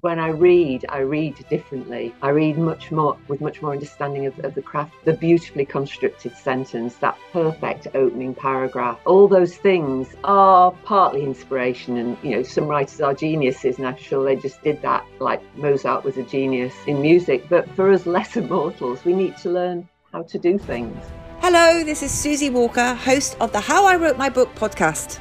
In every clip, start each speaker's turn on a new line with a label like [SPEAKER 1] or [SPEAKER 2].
[SPEAKER 1] when I read, I read differently. I read much more with much more understanding of, of, the craft, the beautifully constructed sentence, that perfect opening paragraph. All those things are partly inspiration, and you know, some writers are geniuses, and I'm sure they just did that, like Mozart was a genius in music. But for us lesser mortals, we need to learn how to do things.
[SPEAKER 2] Hello, this is Susie Walker, host of the How I Wrote My Book podcast.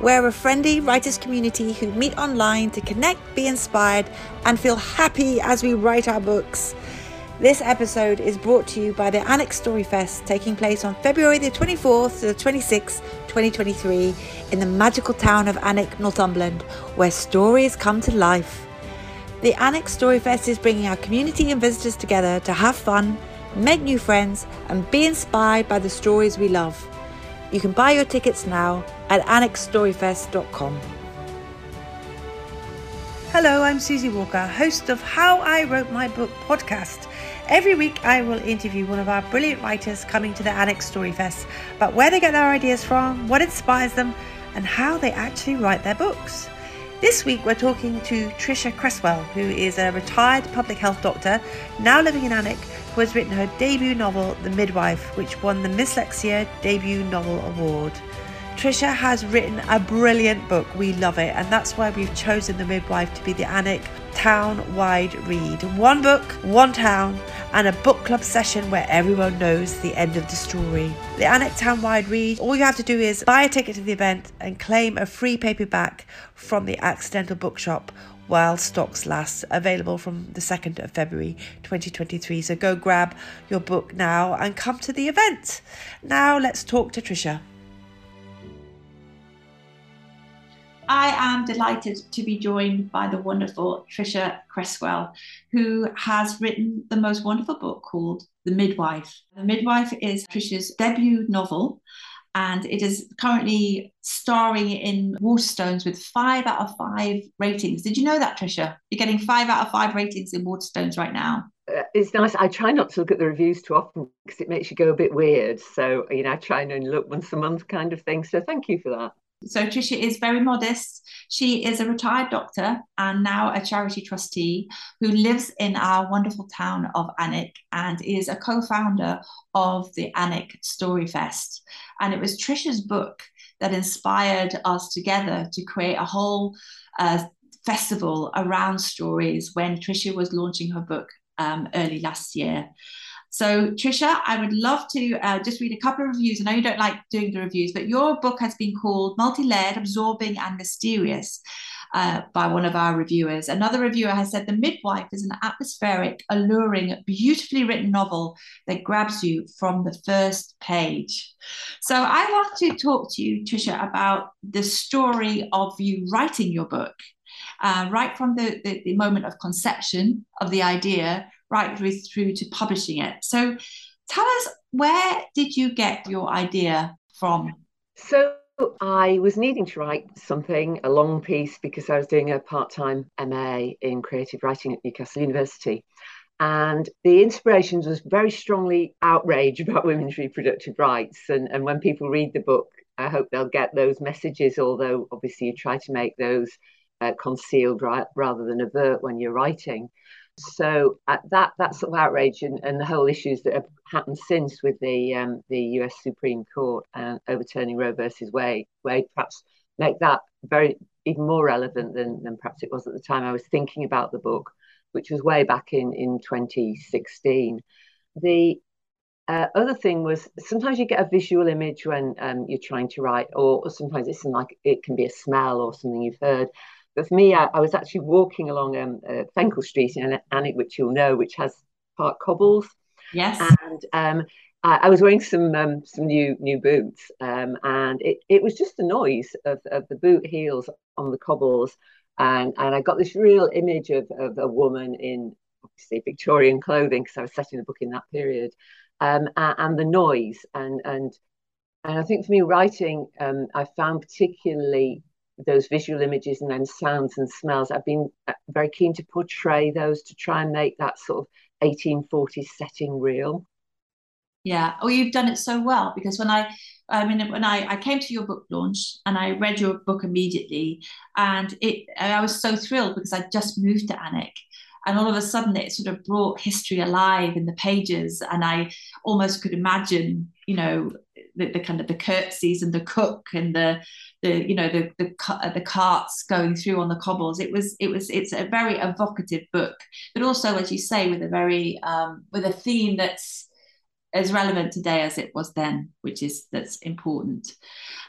[SPEAKER 2] We're a friendly writers community who meet online to connect, be inspired, and feel happy as we write our books. This episode is brought to you by the Alnwick Story Fest taking place on February the 24th to the 26th, 2023, in the magical town of Alnwick, Northumberland, where stories come to life. The Alnwick Story Fest is bringing our community and visitors together to have fun, make new friends, and be inspired by the stories we love. You can buy your tickets now at alnwickstoryfest.com. Hello, I'm Susie Walker, host of How I Wrote My Book podcast. Every week, I will interview one of our brilliant writers coming to the Alnwick Story Fest about where they get their ideas from, what inspires them, and how they actually write their books. This week, we're talking to Tricia Cresswell, who is a retired public health doctor now living in Alnwick who has written her debut novel, The Midwife, which won the Mslexia Debut Novel Award. Tricia has written a brilliant book. We love it, and that's why we've chosen The Midwife to be the Alnwick town wide read. One book, one town, and a book club session where everyone knows the end of the story. The Alnwick town wide read, all you have to do is buy a ticket to the event and claim a free paperback from the Accidental Bookshop while stocks last, available from the 2nd of February 2023. So go grab your book now and come to the event. Now let's talk to Tricia.
[SPEAKER 3] I am delighted to be joined by the wonderful Tricia Cresswell, who has written the most wonderful book called The Midwife. The Midwife is Tricia's debut novel, and it is currently starring in Waterstones with five out of five ratings. Did you know that, Tricia? You're getting five out of five ratings in Waterstones right now.
[SPEAKER 1] Uh, it's nice. I try not to look at the reviews too often because it makes you go a bit weird. So, you know, I try and look once a month kind of thing. So, thank you for that.
[SPEAKER 3] So Tricia is very modest. She is a retired doctor and now a charity trustee who lives in our wonderful town of Alnwick and is a co-founder of the Alnwick Story Fest. And it was Tricia's book that inspired us together to create a whole uh, festival around stories when Tricia was launching her book um, early last year. So, Tricia, I would love to uh, just read a couple of reviews. I know you don't like doing the reviews, but your book has been called Multi Layered, Absorbing, and Mysterious. Uh, by one of our reviewers. Another reviewer has said The Midwife is an atmospheric, alluring, beautifully written novel that grabs you from the first page. So I want to talk to you, Tricia, about the story of you writing your book. Uh, right from the, the, the moment of conception of the idea right through, to publishing it. So tell us, where did you get your idea from?
[SPEAKER 1] So I was needing to write something, a long piece, because I was doing a part time MA in creative writing at Newcastle University. And the inspirations was very strongly outrage about women's reproductive rights. And, and when people read the book, I hope they'll get those messages, although obviously you try to make those uh, concealed rather than avert when you're writing. So that that sort of outrage and, and the whole issues that have happened since with the um, the U.S. Supreme Court uh, overturning Roe versus Wade, Wade perhaps make that very even more relevant than than perhaps it was at the time I was thinking about the book, which was way back in in 2016. The uh, other thing was sometimes you get a visual image when um, you're trying to write, or, or sometimes it's like it can be a smell or something you've heard. But for me, I, I was actually walking along um, uh, Fenkle Street in Alnwick, which you'll know, which has park cobbles.
[SPEAKER 3] Yes.
[SPEAKER 1] And um, I, I, was wearing some um, some new new boots, um, and it, it was just the noise of, of the boot heels on the cobbles, and and I got this real image of, of a woman in obviously Victorian clothing because I was setting the book in that period, um, and, and, the noise and and and I think for me writing, um, I found particularly those visual images and then sounds and smells. I've been uh, very keen to portray those to try and make that sort of 1840s setting real.
[SPEAKER 3] Yeah. Oh, you've done it so well because when I I mean, when I, I came to your book launch and I read your book immediately, and it I was so thrilled because I just moved to Alnwick and all of a sudden it sort of brought history alive in the pages and i almost could imagine you know the, the kind of the curtsies and the cook and the the you know the the the carts going through on the cobbles it was it was it's a very evocative book but also as you say with a very um, with a theme that's as relevant today as it was then, which is that's important.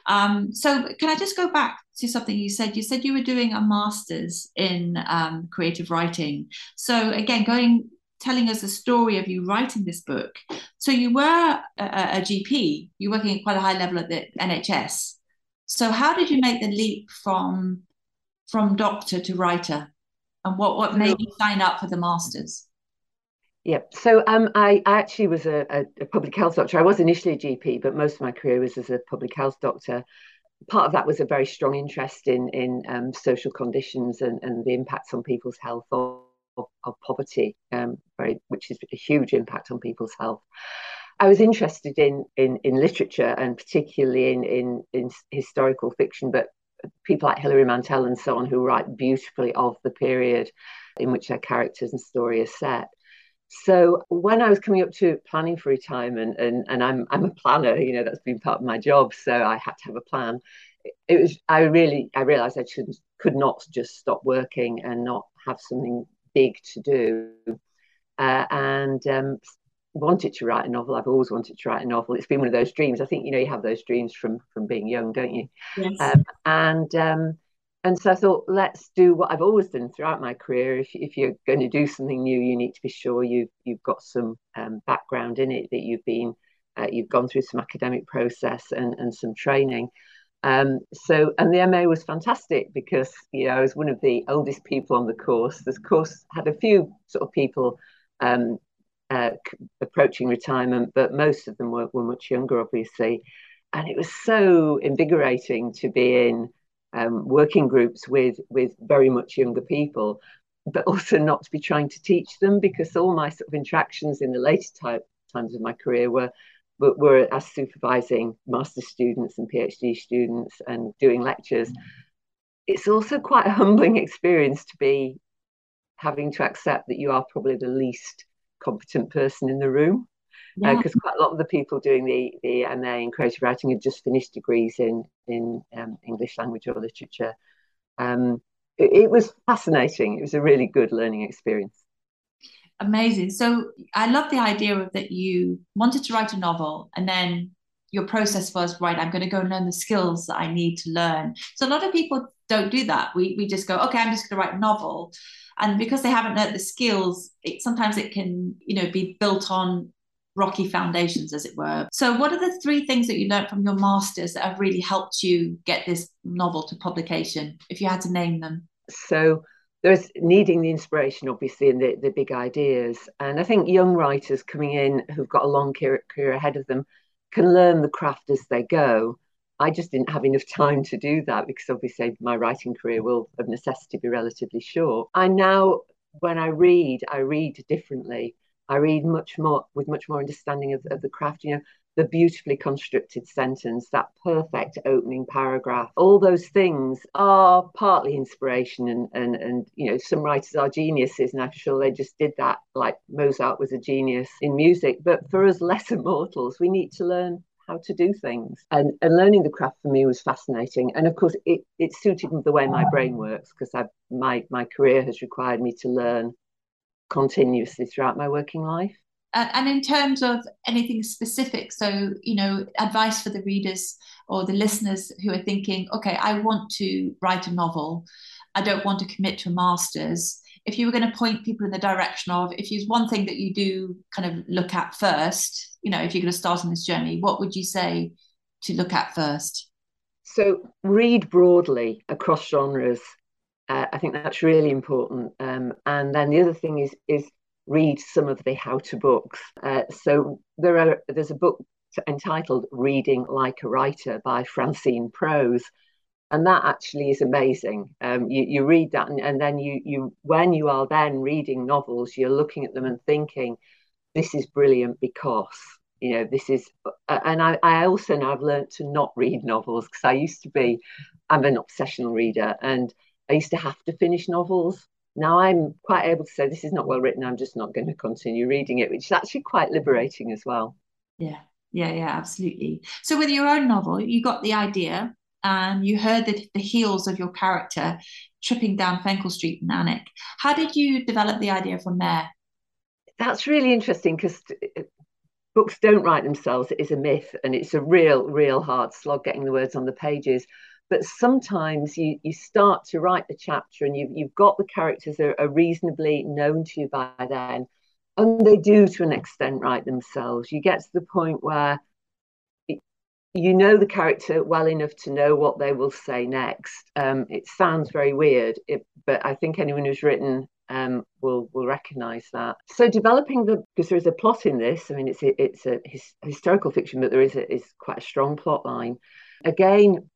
[SPEAKER 3] Um, so can I just go back to something you said? You said you were doing a master's in um, creative writing. So again, going telling us the story of you writing this book. So you were a, a GP. You're working at quite a high level at the NHS. So how did you make the leap from from doctor to writer, and what what made you sign up for the masters?
[SPEAKER 1] Yeah, so um, I, actually was a, a, a, public health doctor. I was initially a GP, but most of my career was as a public health doctor. Part of that was a very strong interest in in um, social conditions and, and the impacts on people's health of, of, of poverty, um, very, which is a huge impact on people's health. I was interested in in, in literature and particularly in, in in historical fiction, but people like Hilary Mantel and so on who write beautifully of the period in which their characters and story are set. So when I was coming up to planning for retirement, and, and I'm I'm a planner, you know, that's been part of my job, so I had to have a plan. It was I really I realised I should could not just stop working and not have something big to do, uh, and um, wanted to write a novel. I've always wanted to write a novel. It's been one of those dreams. I think you know you have those dreams from from being young, don't you?
[SPEAKER 3] Yes. Um,
[SPEAKER 1] and um, and so I thought, let's do what I've always done throughout my career. If, if you're going to do something new, you need to be sure you've you've got some um, background in it, that you've been uh, you've gone through some academic process and and some training. Um, so and the MA was fantastic because you know I was one of the oldest people on the course. The course had a few sort of people um, uh, approaching retirement, but most of them were, were much younger, obviously. And it was so invigorating to be in um, working groups with with very much younger people, but also not to be trying to teach them because all my sort of interactions in the later type, times of my career were, were, were as supervising master students and PhD students and doing lectures. It's also quite a humbling experience to be having to accept that you are probably the least competent person in the room because yeah. uh, quite a lot of the people doing the the MA in creative writing had just finished degrees in in um, English language or literature. Um, it, it, was fascinating. It was a really good learning experience.
[SPEAKER 3] Amazing. So I love the idea of that you wanted to write a novel and then your process was right. I'm going to go learn the skills that I need to learn. So a lot of people don't do that. We we just go, okay, I'm just going to write a novel and because they haven't learned the skills it, sometimes it can you know be built on rocky foundations, as it were. So, what are the three things that you learned from your masters that have really helped you get this novel to publication, if you had to name them?
[SPEAKER 1] So, there's needing the inspiration, obviously, and the, the big ideas. And I think young writers coming in who've got a long career, ahead of them can learn the craft as they go. I just didn't have enough time to do that because obviously my writing career will, of necessity, be relatively short. I now, when I read, I read differently. I read much more with much more understanding of, of the craft. You know, the beautifully constructed sentence, that perfect opening paragraph, all those things are partly inspiration and and and you know, some writers are geniuses and I'm sure they just did that, like Mozart was a genius in music. But for us lesser mortals, we need to learn how to do things. And, and learning the craft for me was fascinating. And of course, it, it suited the way my brain works because my, my career has required me to learn continuously throughout my working life.
[SPEAKER 3] And in terms of anything specific, so you know, advice for the readers or the listeners who are thinking, okay, I want to write a novel, I don't want to commit to a master's. If you were going to point people in the direction of, if there's one thing that you do kind of look at first, you know, if you're going to start on this journey, what would you say to look at first?
[SPEAKER 1] So read broadly across genres uh, I think that's really important. Um, and then the other thing is is read some of the how to books. Uh, so there are there's a book entitled Reading Like a Writer by Francine Prose. And that actually is amazing. Um, you, you read that, and, and then you, you, when you are then reading novels, you're looking at them and thinking, this is brilliant because you know this is and I, I also now I've learned to not read novels because I used to be I'm an obsessional reader and I used to have to finish novels now I'm quite able to say this is not well written I'm just not going to continue reading it which is actually quite liberating as well
[SPEAKER 3] yeah yeah yeah absolutely so with your own novel you got the idea and you heard the, the heels of your character tripping down Fenkle Street in Alnwick. How did you develop the idea from there?
[SPEAKER 1] That's really interesting because uh, books don't write themselves. It is a myth and it's a real, real hard slog getting the words on the pages. But sometimes you, you start to write the chapter and you've, you've got the characters that are reasonably known to you by then. And they do, to an extent, write themselves. You get to the point where you know the character well enough to know what they will say next. Um, it sounds very weird, it, but I think anyone who's written um, will will recognise that. So developing the because there is a plot in this. I mean, it's a, it's a his, historical fiction, but there is a, is quite a strong plot line. Again,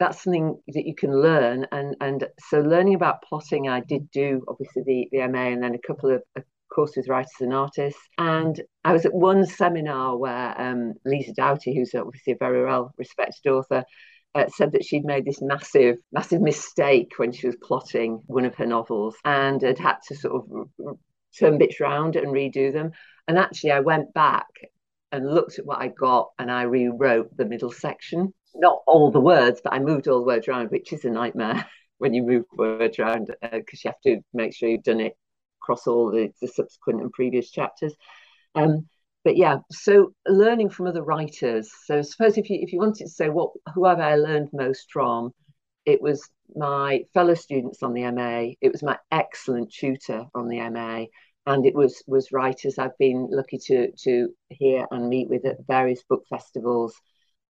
[SPEAKER 1] that's something that you can learn, and and so learning about plotting, I did do obviously the the MA, and then a couple of course with writers and artists. And I was at one seminar where um, Louise Doughty, who's obviously a very well respected author, uh, said that she'd made this massive, massive mistake when she was plotting one of her novels and had had to sort of turn bits around and redo them. And actually, I went back and looked at what I got and I rewrote the middle section. Not all the words, but I moved all the words around, which is a nightmare when you move words around because uh, you have to make sure you've done it across all the, the subsequent and previous chapters. Um, but yeah, so learning from other writers. So suppose if you if you wanted to say what who have I learned most from, it was my fellow students on the MA, it was my excellent tutor on the MA, and it was was writers I've been lucky to to hear and meet with at various book festivals.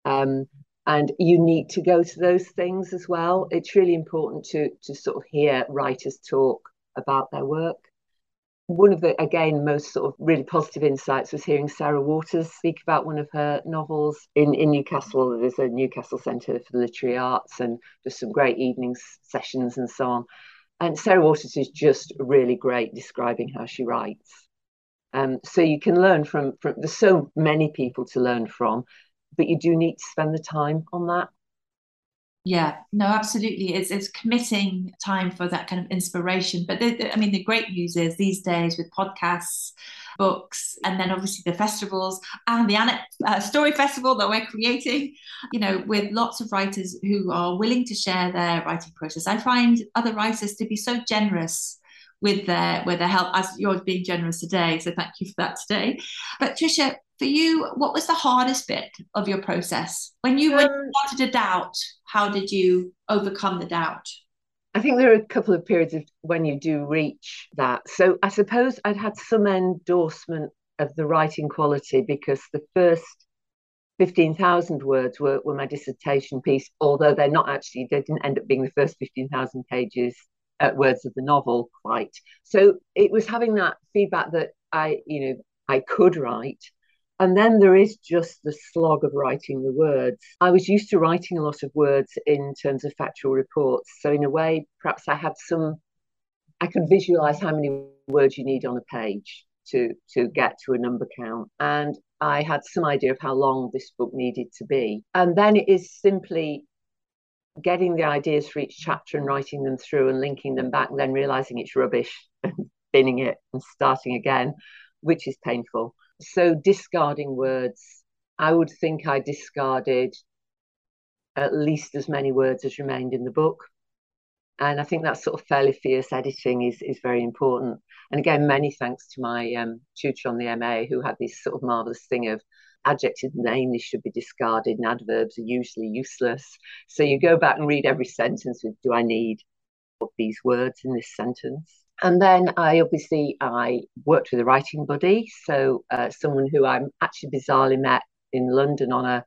[SPEAKER 1] Um, and you need to go to those things as well. It's really important to to sort of hear writers talk about their work one of the again most sort of really positive insights was hearing Sarah Waters speak about one of her novels in in Newcastle. There's a Newcastle Centre for the Literary Arts and just some great evening sessions and so on. And Sarah Waters is just really great describing how she writes. Um, so you can learn from from there's so many people to learn from, but you do need to spend the time on that.
[SPEAKER 3] Yeah, no, absolutely. It's it's committing time for that kind of inspiration. But the, the, I mean, the great news is these days with podcasts, books, and then obviously the festivals and the uh, story festival that we're creating. You know, with lots of writers who are willing to share their writing process. I find other writers to be so generous with their with their help, as you're being generous today. So thank you for that today. But Tricia, for you, what was the hardest bit of your process when you, um, when you started to doubt? How did you overcome the doubt?
[SPEAKER 1] I think there are a couple of periods of when you do reach that. So I suppose I'd had some endorsement of the writing quality because the first 15,000 words were, were my dissertation piece, although they're not actually, they didn't end up being the first 15,000 pages, uh, words of the novel quite. So it was having that feedback that I, you know, I could write and then there is just the slog of writing the words. I was used to writing a lot of words in terms of factual reports. So, in a way, perhaps I had some, I could visualize how many words you need on a page to, to get to a number count. And I had some idea of how long this book needed to be. And then it is simply getting the ideas for each chapter and writing them through and linking them back, and then realizing it's rubbish and binning it and starting again, which is painful so discarding words, I would think I discarded at least as many words as remained in the book. And I think that sort of fairly fierce editing is, is very important. And again, many thanks to my um, tutor on the MA who had this sort of marvelous thing of adjectives names should be discarded and adverbs are usually useless. So you go back and read every sentence with, do I need these words in this sentence? And then I obviously I worked with a writing buddy, so uh, someone who I'm actually bizarrely met in London on a,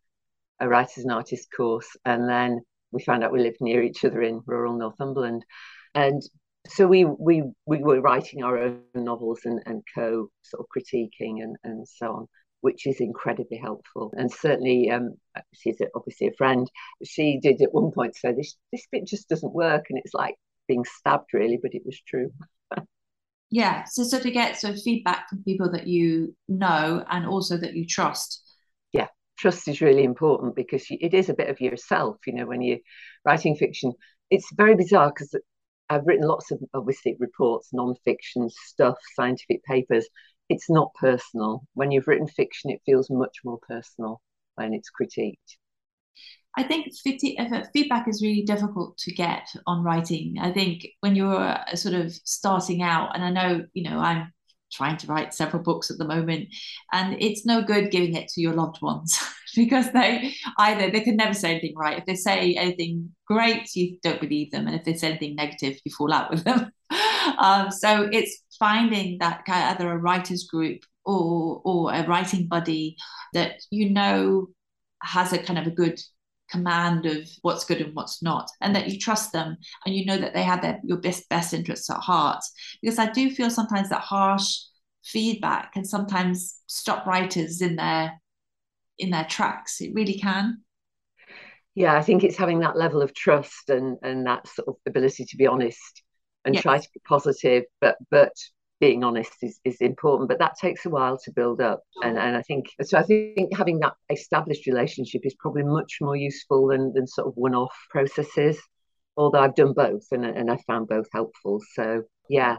[SPEAKER 1] a writers and artists course, and then we found out we lived near each other in rural Northumberland, and so we we we were writing our own novels and, and co sort of critiquing and and so on, which is incredibly helpful. And certainly, um, she's obviously a friend. She did at one point say this this bit just doesn't work, and it's like being stabbed really, but it was true.
[SPEAKER 3] Yeah, so so to get of feedback from people that you know and also that you trust.
[SPEAKER 1] Yeah, trust is really important because it is a bit of yourself. You know, when you're writing fiction, it's very bizarre because I've written lots of obviously reports, non-fiction stuff, scientific papers. It's not personal. When you've written fiction, it feels much more personal when it's critiqued.
[SPEAKER 3] I think uh, feedback is really difficult to get on writing. I think when you're uh, sort of starting out, and I know, you know, I'm trying to write several books at the moment, and it's no good giving it to your loved ones because they either they can never say anything right. If they say anything great, you don't believe them, and if they say anything negative, you fall out with them. um, so it's finding that kind of either a writers group or or a writing buddy that you know has a kind of a good command of what's good and what's not and that you trust them and you know that they have their your best best interests at heart. Because i do feel sometimes that harsh feedback can sometimes stop writers in their in their tracks. It really can.
[SPEAKER 1] Yeah i think it's having that level of trust and and that sort of ability to be honest and yes. try to be positive but but being honest is, is important but that takes a while to build up. And, and i think so i think having that established relationship is probably much more useful than, than sort of one-off processes although i've done both and, and i found both helpful. So yeah.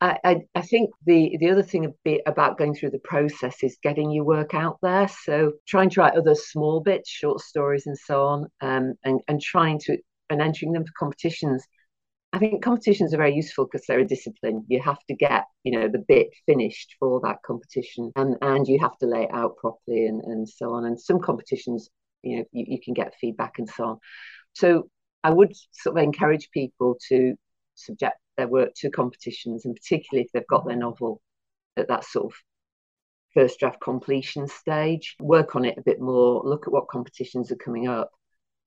[SPEAKER 1] I, I, I think the the other thing a bit about going through the process is getting your work out there. So trying to write other small bits, short stories, and so on, um, and and trying to and entering them for competitions I think competitions are very useful because they're a discipline. You have to get, you know, the bit finished for that competition and, and you have to lay it out properly and, and so on. And some competitions, you know, you, you can get feedback and so on. So I would sort of encourage people to subject their work to competitions and particularly if they've got their novel at that sort of first draft completion stage, work on it a bit more, look at what competitions are coming up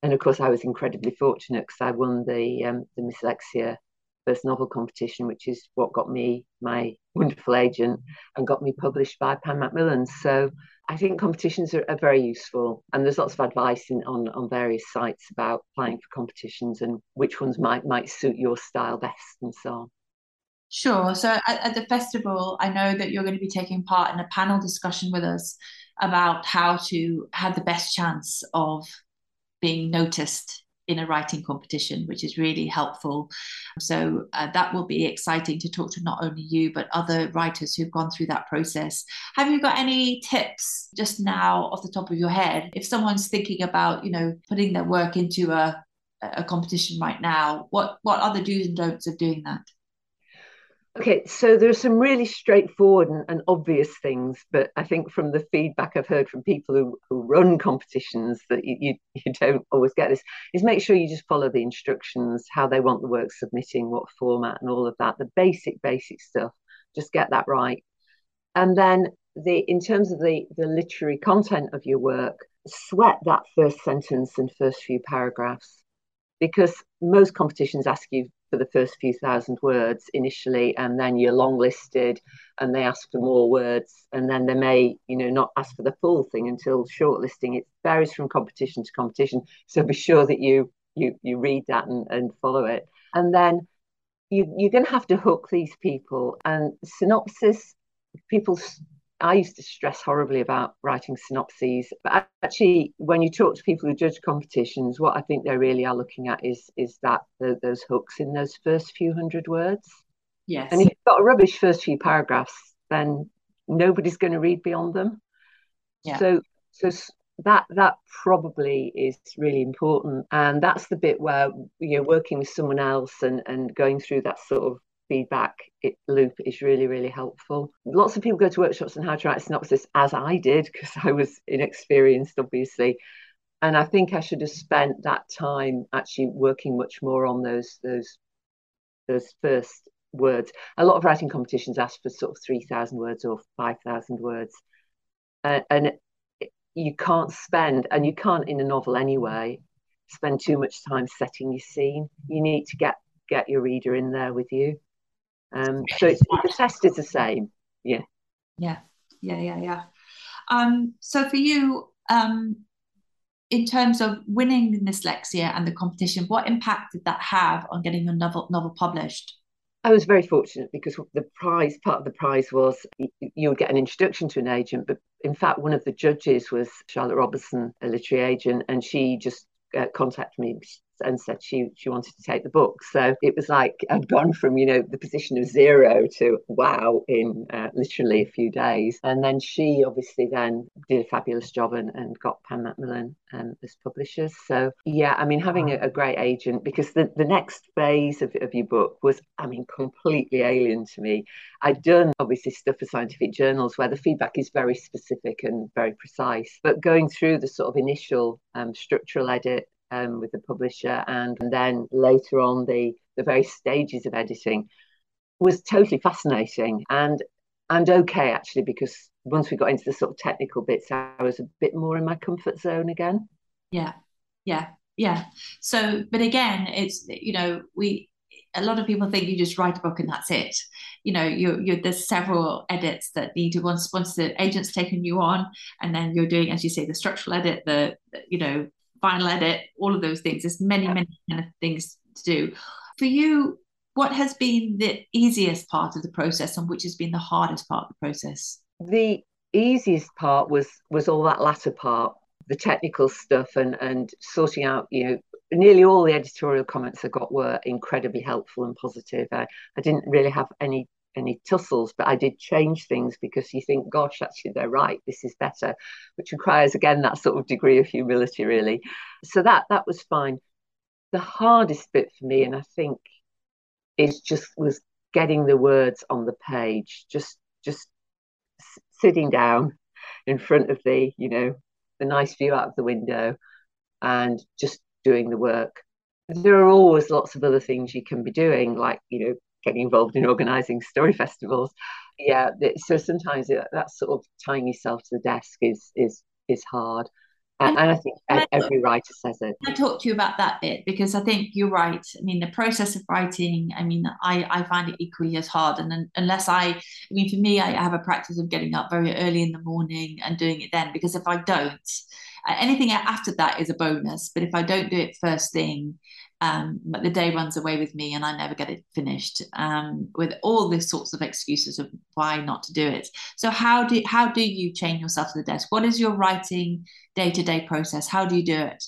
[SPEAKER 1] and of course, I was incredibly fortunate because I won the um, the Mslexia first novel competition, which is what got me my wonderful agent and got me published by Pan Macmillan. So I think competitions are, are, very useful, and there's lots of advice in, on on various sites about applying for competitions and which ones might might suit your style best and so on.
[SPEAKER 3] Sure. So at, at the festival, I know that you're going to be taking part in a panel discussion with us about how to have the best chance of being noticed in a writing competition, which is really helpful. So uh, that will be exciting to talk to not only you, but other writers who've gone through that process. Have you got any tips just now off the top of your head? If someone's thinking about, you know, putting their work into a, a competition right now, what, what are the do's and don'ts of doing that?
[SPEAKER 1] Okay, so there are some really straightforward and, and, obvious things, but I think from the feedback I've heard from people who, who run competitions that you, you, you don't always get this is make sure you just follow the instructions, how they want the work submitting, what format, and all of that. The basic, basic stuff. Just get that right. And then the in terms of the the literary content of your work, sweat that first sentence and first few paragraphs because most competitions ask you for the first few thousand words initially, and then you're long listed, and they ask for more words, and then they may, you know, not ask for the full thing until shortlisting. It varies from competition to competition, so be sure that you you you read that and, and follow it, and then you, you're going to have to hook these people. And synopsis, people I used to stress horribly about writing synopses, but actually, when you talk to people who judge competitions, what I think they really are looking at is is that the, those hooks in those first few hundred words.
[SPEAKER 3] Yes.
[SPEAKER 1] And if you've got a rubbish first few paragraphs, then nobody's going to read beyond them. Yeah. So so that that probably is really important, and that's the bit where you know working with someone else and and going through that sort of feedback loop is really really helpful. Lots of people go to workshops on how to write synopsis as i did because i was inexperienced obviously. And i think i should have spent that time actually working much more on those those those first words. A lot of writing competitions ask for sort of 3000 words or 5000 words. Uh, and you can't spend and you can't in a novel anyway spend too much time setting your scene. You need to get get your reader in there with you um, so it's, the test is the same. Yeah.
[SPEAKER 3] Yeah. Yeah. Yeah. Yeah. Um, so for you, um, in terms of winning Mslexia and the competition, what impact did that have on getting your novel novel published?
[SPEAKER 1] I was very fortunate because the prize, part of the prize was you would get an introduction to an agent. But in fact, one of the judges was Charlotte Robertson, a literary agent, and she just uh, contacted me and said she she wanted to take the book. So it was like I'd gone from you know the position of zero to wow in uh, literally a few days. And then she obviously then did a fabulous job and, and got Pan Macmillan um, as publishers. So yeah, I mean having a, a, great agent because the, the next phase of, of your book was I mean completely alien to me. I'd done obviously stuff for scientific journals where the feedback is very specific and very precise, but going through the sort of initial um, structural edit um, with the publisher, and then later on the the various stages of editing was totally fascinating and and okay actually because once we got into the sort of technical bits, I was a bit more in my comfort zone again.
[SPEAKER 3] Yeah, yeah, yeah. So, but again, it's you know we a lot of people think you just write a book and that's it. You know, you you there's several edits that need to once once the agent's taken you on, and then you're doing, as you say, the structural edit, the you know final edit, all of those things. There's many, many kind of things to do. For you, what has been the easiest part of the process and which has been the hardest part of the process?
[SPEAKER 1] The easiest part was was all that latter part, the technical stuff and and sorting out, you know, nearly all the editorial comments I got were incredibly helpful and positive. I, I didn't really have any any tussles, but I did change things because you think, gosh, actually they're right, this is better, which requires again that sort of degree of humility, really. So that that was fine. The hardest bit for me, and I think is just was getting the words on the page, just just sitting down in front of the, you know, the nice view out of the window and just doing the work. There are always lots of other things you can be doing, like, you know, getting involved in organising story festivals. Yeah, so sometimes that sort of tying yourself to the desk is is is hard. And, and I think every writer says it.
[SPEAKER 3] I talk to you about that bit because I think you're right. I mean, the process of writing, I mean, I, I find it equally as hard. And unless I, I mean, for me, I have a practice of getting up very early in the morning and doing it then because if I don't, anything after that is a bonus. But if I don't do it first thing, um, but the day runs away with me and I never get it finished um, with all these sorts of excuses of why not to do it. So how do how do you chain yourself to the desk? What is your writing day to day process? How do you do it?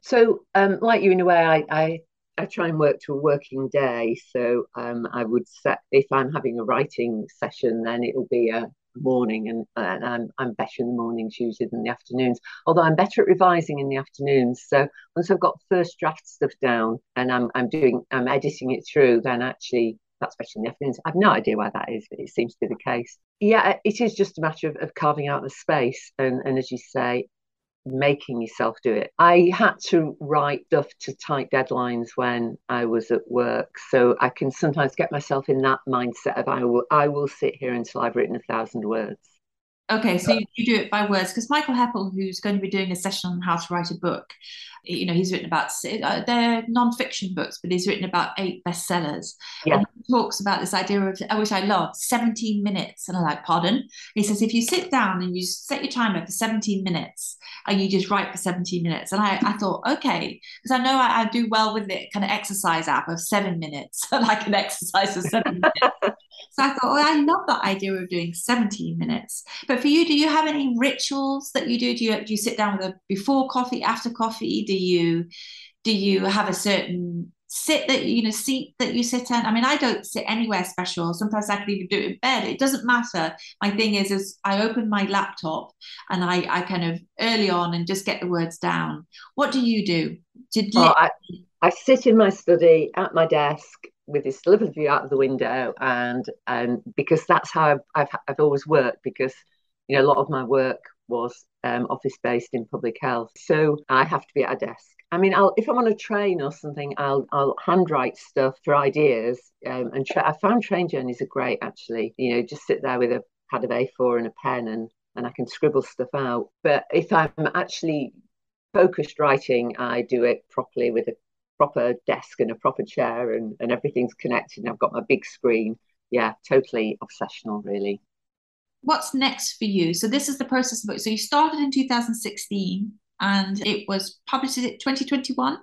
[SPEAKER 1] So, um, like you, in a way, I, I I try and work to a working day. So um, I would set if I'm having a writing session, then it'll be a morning and, and I'm, I'm better in the mornings usually than the afternoons although I'm better at revising in the afternoons. So once I've got first draft stuff down and I'm, I'm doing I'm editing it through then actually that's better in the afternoons. I've no idea why that is but it seems to be the case. Yeah it is just a matter of, of carving out the space. And, and as you say making yourself do it. I had to write stuff to tight deadlines when I was at work, so I can sometimes get myself in that mindset of I will I will sit here until I've written a thousand words.
[SPEAKER 3] Okay, so you, you do it by words because Michael Heppell, who's going to be doing a session on how to write a book, you know, he's written about uh, they're non-fiction books, but he's written about eight bestsellers. Yeah. And he talks about this idea of which I love, 17 minutes. And I'm like, pardon? He says if you sit down and you set your timer for 17 minutes and you just write for 17 minutes. And I, I thought, okay, because I know I, I, do well with it, kind of exercise app of seven minutes, like an exercise of seven minutes. So I thought, oh, I love that idea of doing 17 minutes. But for you, do you have any rituals that you do? Do you do you sit down with a before coffee, after coffee? Do you do you have a certain sit that you know seat that you sit in? I mean, I don't sit anywhere special. Sometimes I can even do it in bed. It doesn't matter. My thing is, is I open my laptop and I I kind of early on and just get the words down. What do you do?
[SPEAKER 1] Did oh, I, I sit in my study at my desk with this lovely view out of the window and um, because that's how I've, I've, always worked because you know a lot of my work was um, office based in public health. So I have to be at a desk. I mean I'll if I'm on a train or something I'll I'll handwrite stuff for ideas um, and tra- I found train journeys are great actually. You know just sit there with a pad of A4 and a pen and and I can scribble stuff out. But if I'm actually focused writing I do it properly with a proper desk and a proper chair and, and everything's connected and I've got my big screen. Yeah, totally obsessional, really.
[SPEAKER 3] What's next for you? So this is the process of it. So you started in 2016 and it was published in 2021?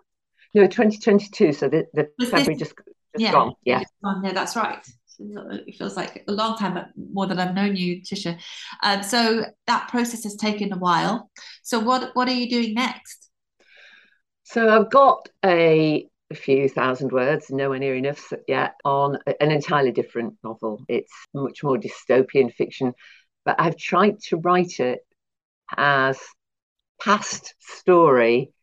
[SPEAKER 1] No, 2022. So the, the February this, just
[SPEAKER 3] yeah,
[SPEAKER 1] gone. Yeah,
[SPEAKER 3] yeah, that's right. It feels like a long time, but more than I've known you, Tisha. Um, so that process has taken a while. So what what are you doing next?
[SPEAKER 1] So I've got a, a few thousand words, nowhere near enough yet, on an entirely different novel. It's much more dystopian fiction, but I've tried to write it as past story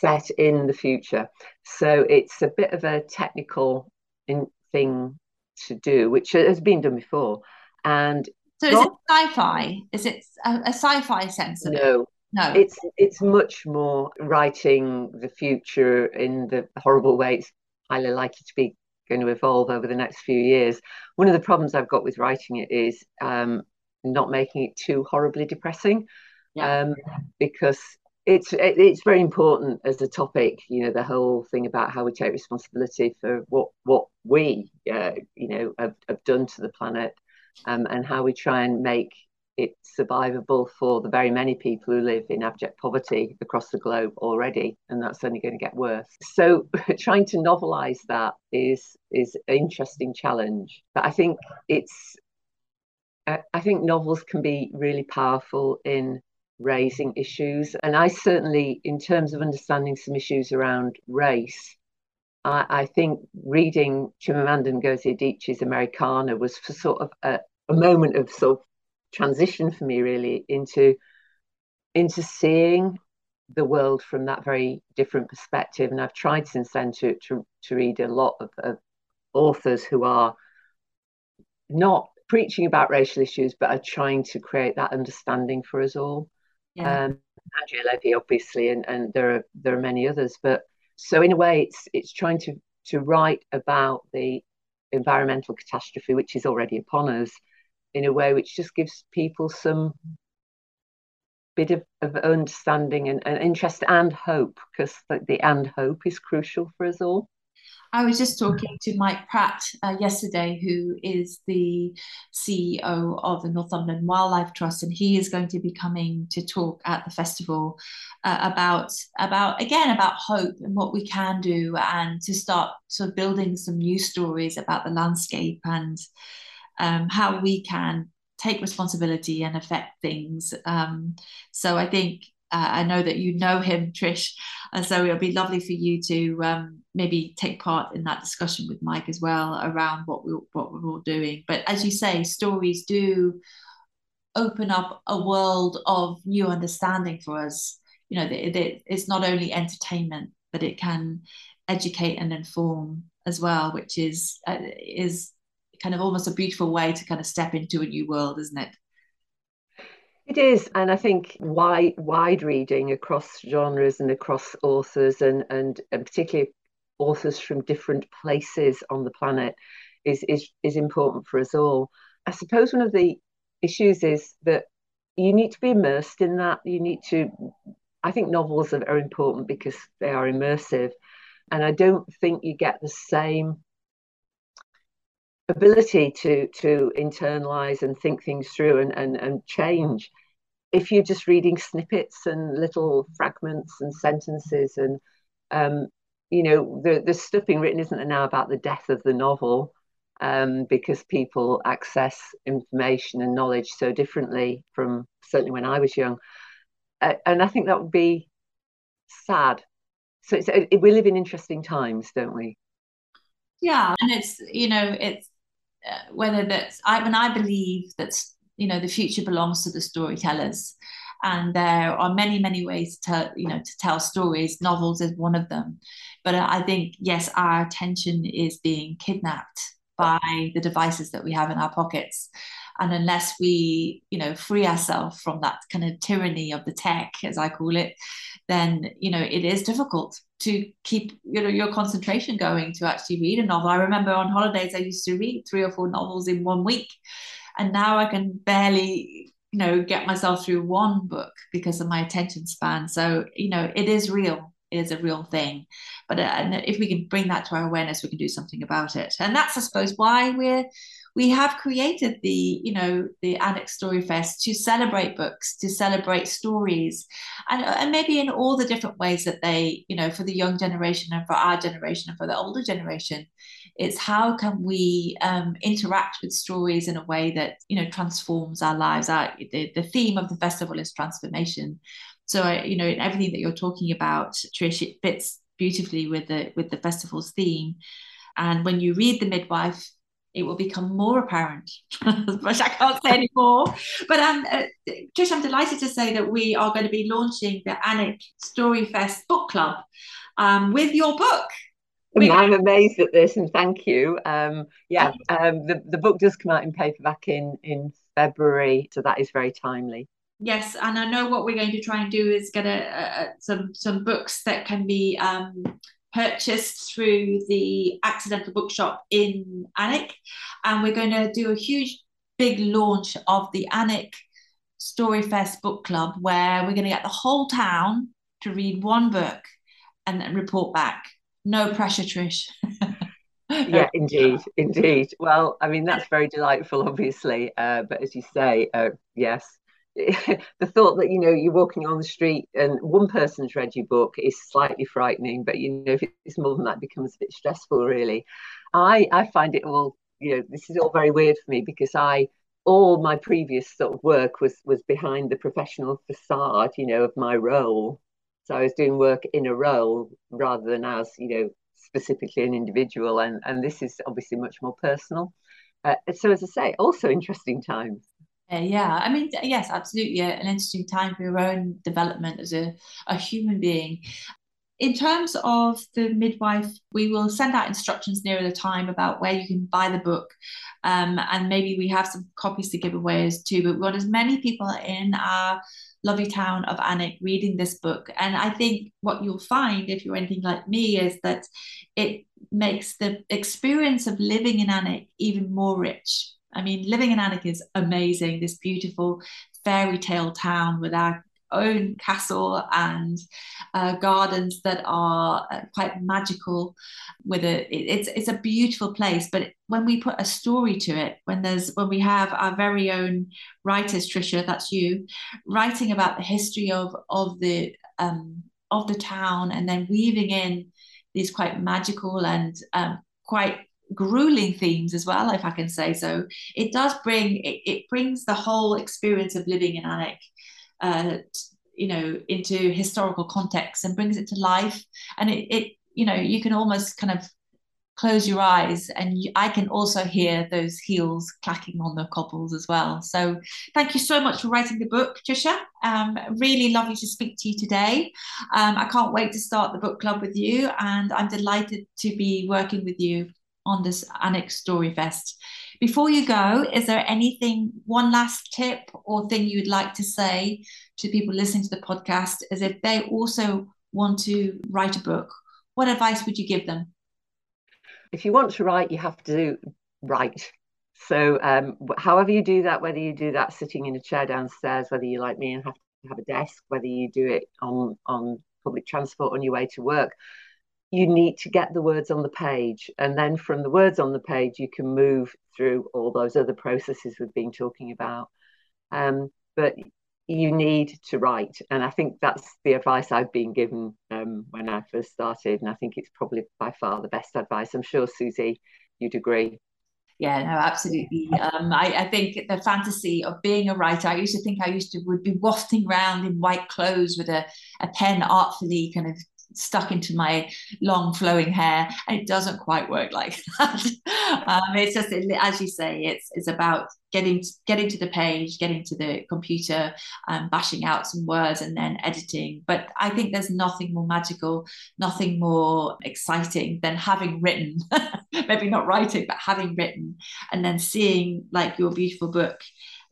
[SPEAKER 1] set in the future. So it's a bit of a technical in, thing to do, which has been done before. And
[SPEAKER 3] so, is it sci-fi? Is it a, a sci-fi sense
[SPEAKER 1] no?
[SPEAKER 3] No,
[SPEAKER 1] it's it's much more writing the future in the horrible way it's highly likely to be going to evolve over the next few years. One of the problems I've got with writing it is um, not making it too horribly depressing, yeah. um, because it's it's very important as a topic you know the whole thing about how we take responsibility for what what we uh, you know have, have, done to the planet um, and how we try and make it survivable for the very many people who live in abject poverty across the globe already and that's only going to get worse so trying to novelize that is is an interesting challenge but i think it's I think novels can be really powerful in raising issues. And I certainly, in terms of understanding some issues around race, I, I think reading Chimamanda Ngozi Adichie's Americanah was for sort of a, a moment of sort of transition for me, really, into into seeing the world from that very different perspective. And I've tried since then to to, to read a lot of, of authors who are not preaching about racial issues, but are trying to create that understanding for us all yeah. um, Andrea Levy, obviously, and, and there are there are many others. But so in a way, it's it's trying to to write about the environmental catastrophe which is already upon us in a way which just gives people some bit of, of understanding and, and interest and hope because the, the and hope is crucial for us all.
[SPEAKER 3] I was just talking to Mike Pratt uh, yesterday, who is the CEO of the Northumberland Wildlife Trust, and he is going to be coming to talk at the festival uh, about about again about hope and what we can do, and to start sort of building some new stories about the landscape and um, how we can take responsibility and affect things. Um, so I think uh, I know that you know him, Trish, and so it'll be lovely for you to um, maybe take part in that discussion with Mike as well around what we what we're all doing. But as you say, stories do open up a world of new understanding for us. You know, it's not only entertainment, but it can educate and inform as well, which is uh, is kind of almost a beautiful way to kind of step into a new world, isn't it?
[SPEAKER 1] It is, and I think wide wide reading across genres and across authors, and and, and particularly authors from different places on the planet, is is is important for us all. I suppose one of the issues is that you need to be immersed in that. You need to. I think novels are, are important because they are immersive, and I don't think you get the same ability to to internalize and think things through and, and, and change. If you're just reading snippets and little fragments and sentences and um, you know the the stuff being written isn't now about the death of the novel um, because people access information and knowledge so differently from certainly when I was young. Uh, and I think that would be sad. So it, we live in interesting times don't we?
[SPEAKER 3] Yeah and it's you know it's whether that's I mean I believe that you know the future belongs to the storytellers, and there are many many ways to you know to tell stories. Novels is one of them, but I think yes, our attention is being kidnapped by the devices that we have in our pockets. And unless we you know free ourselves from that kind of tyranny of the tech as i call it then you know it is difficult to keep you know your concentration going to actually read a novel. I remember on holidays i used to read three or four novels in one week. And now i can barely you know get myself through one book because of my attention span. So you know it is real. It is a real thing. But uh, if we can bring that to our awareness we can do something about it. And that's i suppose why we're we have created the you know the Alnwick Story Fest to celebrate books, to celebrate stories, and and maybe in all the different ways that they you know for the young generation and for our generation and for the older generation, it's how can we um, interact with stories in a way that you know transforms our lives. Our, the the theme of the festival is transformation. So I, you know everything that you're talking about, Trish, it fits beautifully with the with the festival's theme. And when you read the midwife, it will become more apparent. but I can't say any more. But um, uh, Trish, I'm delighted to say that we are going to be launching the Alnwick Story Fest book club um, with your book.
[SPEAKER 1] I'm amazed at this, and thank you. Um, yeah, um, the the book does come out in paperback in in February, so that is very timely.
[SPEAKER 3] Yes, and I know what we're going to try and do is get a, a some some books that can be um, purchased through the Accidental Bookshop in Alnwick. And we're going to do a huge, big launch of the Alnwick Storyfest Book Club, where we're going to get the whole town to read one book and then report back. No pressure, Trish.
[SPEAKER 1] yeah, indeed, indeed. Well, I mean, that's very delightful, obviously. Uh, but as you say, uh, yes, the thought that you know you're walking on the street and one person's read your book is slightly frightening but you know if it's more than that it becomes a bit stressful really. I i find it all you know this is all very weird for me because i all my previous sort of work was was behind the professional facade you know of my role. So i was doing work in a role rather than as you know specifically an individual and and this is obviously much more personal. Uh, so as i say also interesting times
[SPEAKER 3] yeah, I mean, yes, absolutely, an interesting time for your own development as a, a human being. In terms of the midwife, we will send out instructions nearer the time about where you can buy the book. Um, and maybe we have some copies to give away as too. But we want as many people in our lovely town of Alnwick reading this book. And I think what you'll find if you're anything like me is that it makes the experience of living in Alnwick even more rich I mean, living in Alnwick is amazing. This beautiful fairy tale town with our own castle and uh, gardens that are uh, quite magical with it it's it's a beautiful place but when we put a story to it when there's when we have our very own writers Tricia that's you writing about the history of of the um of the town and then weaving in these quite magical and um, quite grueling themes as well, if I can say so. It does bring it, it brings the whole experience of living in Alnwick, uh, you know, into historical context and brings it to life. And it, it you know, you can almost kind of close your eyes and you, I can also hear those heels clacking on the cobbles as well. So thank you so much for writing the book, Tricia. Um, really lovely to speak to you today. Um, I can't wait to start the book club with you and I'm delighted to be working with you on this Alnwick Story Fest. Before you go, is there anything, one last tip or thing you'd like to say to people listening to the podcast as if they also want to write a book? What advice would you give them?
[SPEAKER 1] If you want to write, you have to write. So, um, however you do that, whether you do that sitting in a chair downstairs, whether you like me and have to have a desk, whether you do it on on public transport on your way to work, you need to get the words on the page and then from the words on the page you can move through all those other processes we've been talking about. Um, but you need to write and i think that's the advice i've been given um, when i first started and i think it's probably by far the best advice. I'm sure susie you'd agree.
[SPEAKER 3] Yeah no absolutely. Um, I, I, think the fantasy of being a writer i used to think i used to would be wafting around in white clothes with a, a pen artfully kind of stuck into my long flowing hair and it doesn't quite work like that. Um, it's just as you say it's it's about getting getting to the page getting to the computer um, bashing out some words and then editing. But i think there's nothing more magical nothing more exciting than having written maybe not writing but having written and then seeing like your beautiful book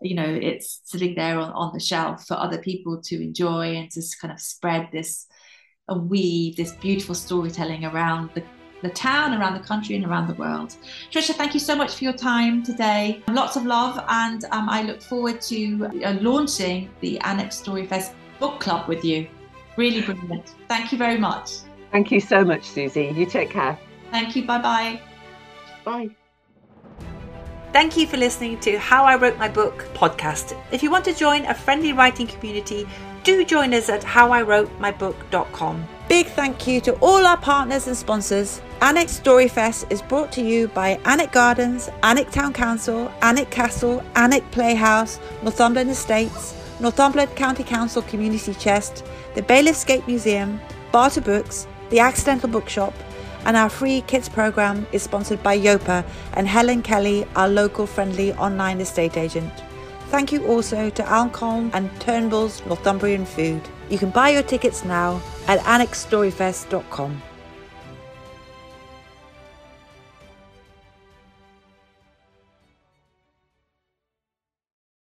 [SPEAKER 3] you know it's sitting there on, on the shelf for other people to enjoy and to kind of spread this and weave this beautiful storytelling around the, the town, around the country, and around the world. Tricia, thank you so much for your time today. Lots of love, and um, I look forward to uh, launching the Alnwick Storyfest Book Club with you. Really brilliant. Thank you very much.
[SPEAKER 1] Thank you so much, Susie. You take care.
[SPEAKER 3] Thank you. Bye-bye.
[SPEAKER 1] Bye.
[SPEAKER 3] Thank you for listening to How I Wrote My Book podcast. If you want to join a friendly writing community, do join us at howIwrotemybook.com. Big thank you to all our partners and sponsors. Alnwick Storyfest is brought to you by Alnwick Gardens, Alnwick Town Council, Alnwick Castle, Alnwick Playhouse, Northumberland Estates, Northumberland County Council Community Chest, the Bailiff's Gate Museum, Barter Books, the Accidental Bookshop, and our free kids program is sponsored by Yopa and Helen Kelly, our local friendly online estate agent. Thank you also to Alcon and Turnbull's Northumbrian Food. You can buy your tickets now at alnwickstoryfest.com.